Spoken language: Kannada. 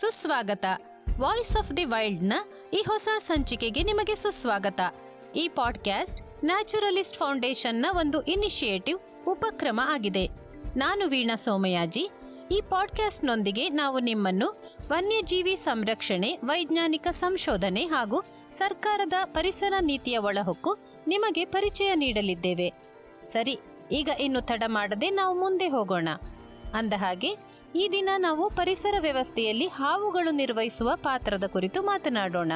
ಸುಸ್ವಾಗತ. ವಾಯ್ಸ್ ಆಫ್ ದಿ ವೈಲ್ಡ್ನ ಈ ಹೊಸ ಸಂಚಿಕೆಗೆ ನಿಮಗೆ ಸುಸ್ವಾಗತ. ಈ ಪಾಡ್ಕ್ಯಾಸ್ಟ್ ನ್ಯಾಚುರಲಿಸ್ಟ್ ಫೌಂಡೇಶನ್ನ ಒಂದು ಇನಿಷಿಯೇಟಿವ್ ಉಪಕ್ರಮ ಆಗಿದೆ. ನಾನು ವೀಣಾ ಸೋಮಯಾಜಿ. ಈ ಪಾಡ್ಕ್ಯಾಸ್ಟ್ನೊಂದಿಗೆ ನಾವು ನಿಮ್ಮನ್ನು ವನ್ಯಜೀವಿ ಸಂರಕ್ಷಣೆ, ವೈಜ್ಞಾನಿಕ ಸಂಶೋಧನೆ ಹಾಗೂ ಸರ್ಕಾರದ ಪರಿಸರ ನೀತಿಯ ಒಳಹೊಕ್ಕು ನಿಮಗೆ ಪರಿಚಯ ನೀಡಲಿದ್ದೇವೆ. ಸರಿ, ಈಗ ಇನ್ನು ತಡ ಮಾಡದೆ ನಾವು ಮುಂದೆ ಹೋಗೋಣ. ಅಂದ ಹಾಗೆ ಈ ದಿನ ನಾವು ಪರಿಸರ ವ್ಯವಸ್ಥೆಯಲ್ಲಿ ಹಾವುಗಳು ನಿರ್ವಹಿಸುವ ಪಾತ್ರದ ಕುರಿತು ಮಾತನಾಡೋಣ.